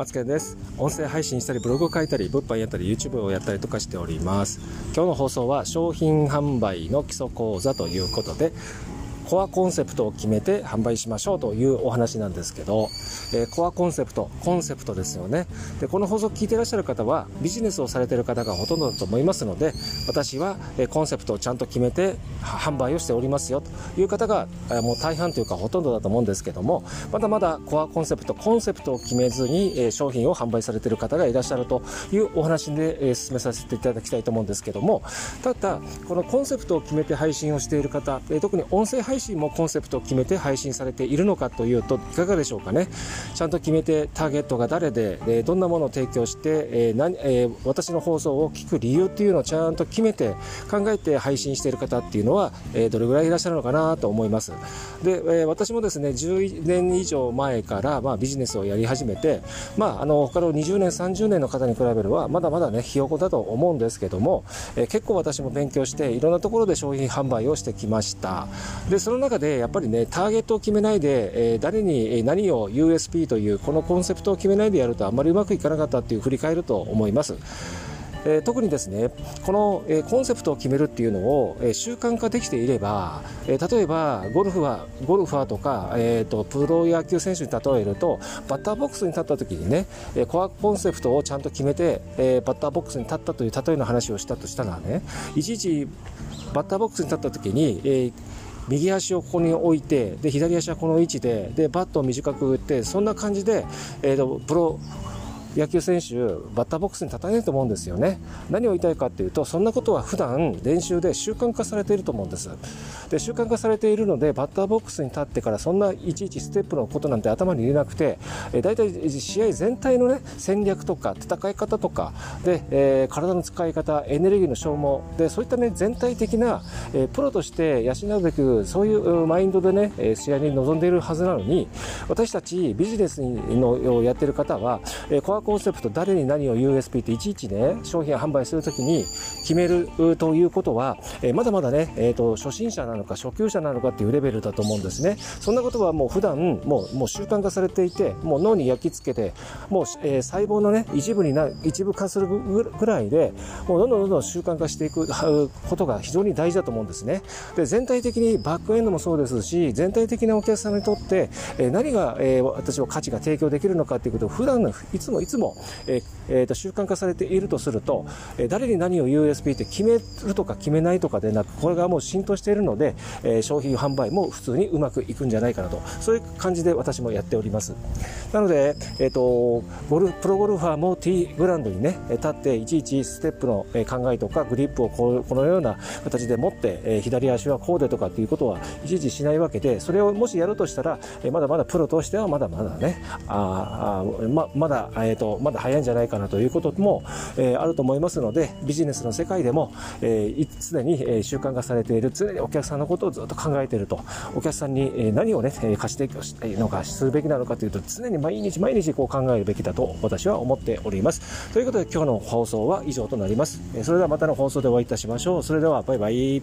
マツケンです。音声配信したりブログを書いたり物販やったり YouTube をやったりとかしております。今日の放送は商品販売の基礎講座ということでコアコンセプトを決めて販売しましょうというお話なんですけど、えー、コアコンセプト、コンセプトですよね。で、この放送聞いていらっしゃる方はビジネスをされている方がほとんどだと思いますので、私は、えコンセプトをちゃんと決めて販売をしておりますよという方が、えもう大半というかほとんどだと思うんですけども、まだまだコアコンセプト、コンセプトを決めずに、え商品を販売されている方がいらっしゃるというお話で、え進めさせていただきたいと思うんですけども、ただ、このコンセプトを決めて配信をしている方、え特に音声配信もコンセプトを決めて配信されているのかというといかがでしょうかね。ちゃんと決めてターゲットが誰で、えどんなものを提供して、え何え私の放送を聞く理由っていうのをちゃんと決めて考えて配信している方っていうのは、えどれぐらいいらっしゃるのかなと思います。で、え私もですね10年以上前から、まあ、ビジネスをやり始めて、まあ、あの他の20年30年の方に比べればまだまだねひよこだと思うんですけども、え結構私も勉強していろんなところで商品販売をしてきました。でそその中でやっぱりねターゲットを決めないで、えー、誰に何を USP というこのコンセプトを決めないでやるとあんまりうまくいかなかったっていう振り返ると思います。えー、特にですねこの、えー、コンセプトを決めるっていうのを、えー、習慣化できていれば、え例えばゴルフはゴルファーとか、えーと、プロ野球選手に例えるとバッターボックスに立った時にね、えコアコンセプトをちゃんと決めて、えバッターボックスに立ったという例えの話をしたとしたらねいちいちバッターボックスに立った時に、え右足をここに置いてで左足はこの位置ででバットを短く打ってそんな感じで、えーとプロ野球選手バッターボックスに立たないと思うんですよね。何を言いたいかっていうとそんなことは普段練習で習慣化されていると思うんです。で習慣化されているのでバッターボックスに立ってからそんないちいちステップのことなんて頭に入れなくてえ大体試合全体のね戦略とか戦い方とかで、えー、体の使い方エネルギーの消耗でそういったね全体的な、えー、プロとして養うべくそういうマインドでね試合に臨んでいるはずなのに私たちビジネスのやっている方は、えーコンセプト誰に何を USP っていちいちね商品販売するときに決めるということは、えー、まだまだね、えーと、初心者なのか初級者なのかっていうレベルだと思うんですね。そんなことはもう普段もうもう習慣化されていてもう脳に焼き付けてもう、えー、細胞のね一部にな一部化するぐらいでもうどんどんどんどん習慣化していくことが非常に大事だと思うんですね。で全体的にバックエンドもそうですし全体的なお客さんにとって、えー、何が、えー、私は価値が提供できるのかっていうことを普段のいつもいつもつもええー、と習慣化されているとすると、え誰に何を USB って決めるとか決めないとかでなくこれがもう浸透しているので、え商品販売も普通にうまくいくんじゃないかなと。そういう感じで私もやっております。なので、えーと、ゴルプロゴルファーも T グラウンドにね立っていちいちステップの考えとかグリップをこのような形で持って、左足はこうでとかっていうことはいちいちしないわけでそれをもしやるとしたら、まだまだプロとしてはまだまだねあままだ、えーとまだ早いんじゃないかなということも、えー、あると思いますのでビジネスの世界でも、えー、常に、習慣化されている常にお客さんのことをずっと考えているとお客さんに、何をね貸し提供したいのかするべきなのかというと常に毎日毎日こう考えるべきだと。と私は思っております。ということで今日の放送は以上となります。それではまたの放送でお会いいたしましょう。それではバイバイ。